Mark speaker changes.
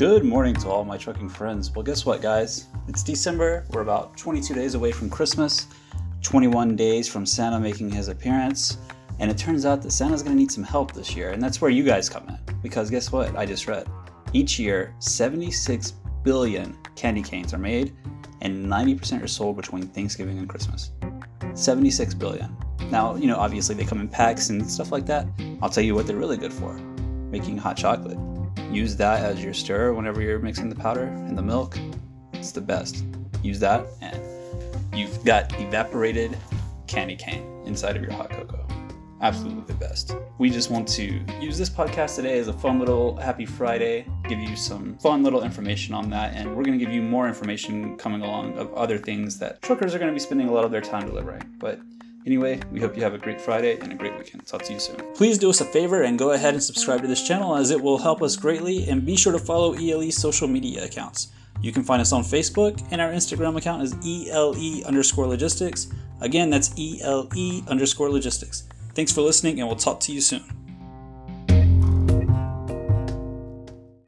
Speaker 1: Good morning to all my trucking friends. Well, guess what, guys? It's December. We're about 22 days away from Christmas, 21 days from Santa making his appearance. And it turns out that Santa's going to need some help this year. And that's where you guys come in. Because guess what? I just read. Each year, 76 billion candy canes are made, and 90% are sold between Thanksgiving and Christmas. 76 billion. Now, you know, obviously they come in packs and stuff like that. I'll tell you what they're really good for making hot chocolate use that as your stir whenever you're mixing the powder and the milk. It's the best. Use that, and you've got evaporated candy cane inside of your hot cocoa. Absolutely the best. We just want to use this podcast today as a fun little happy Friday, give you some fun little information on that, and we're going to give you more information coming along of other things that truckers are going to be spending a lot of their time delivering. But Anyway, we hope you have a great Friday and a great weekend. Talk to you soon. Please do us a favor and go ahead and subscribe to this channel as it will help us greatly and be sure to follow ELE's social media accounts. You can find us on Facebook and our Instagram account is ELE underscore logistics. Again, that's ELE underscore logistics. Thanks for listening and we'll talk to you soon.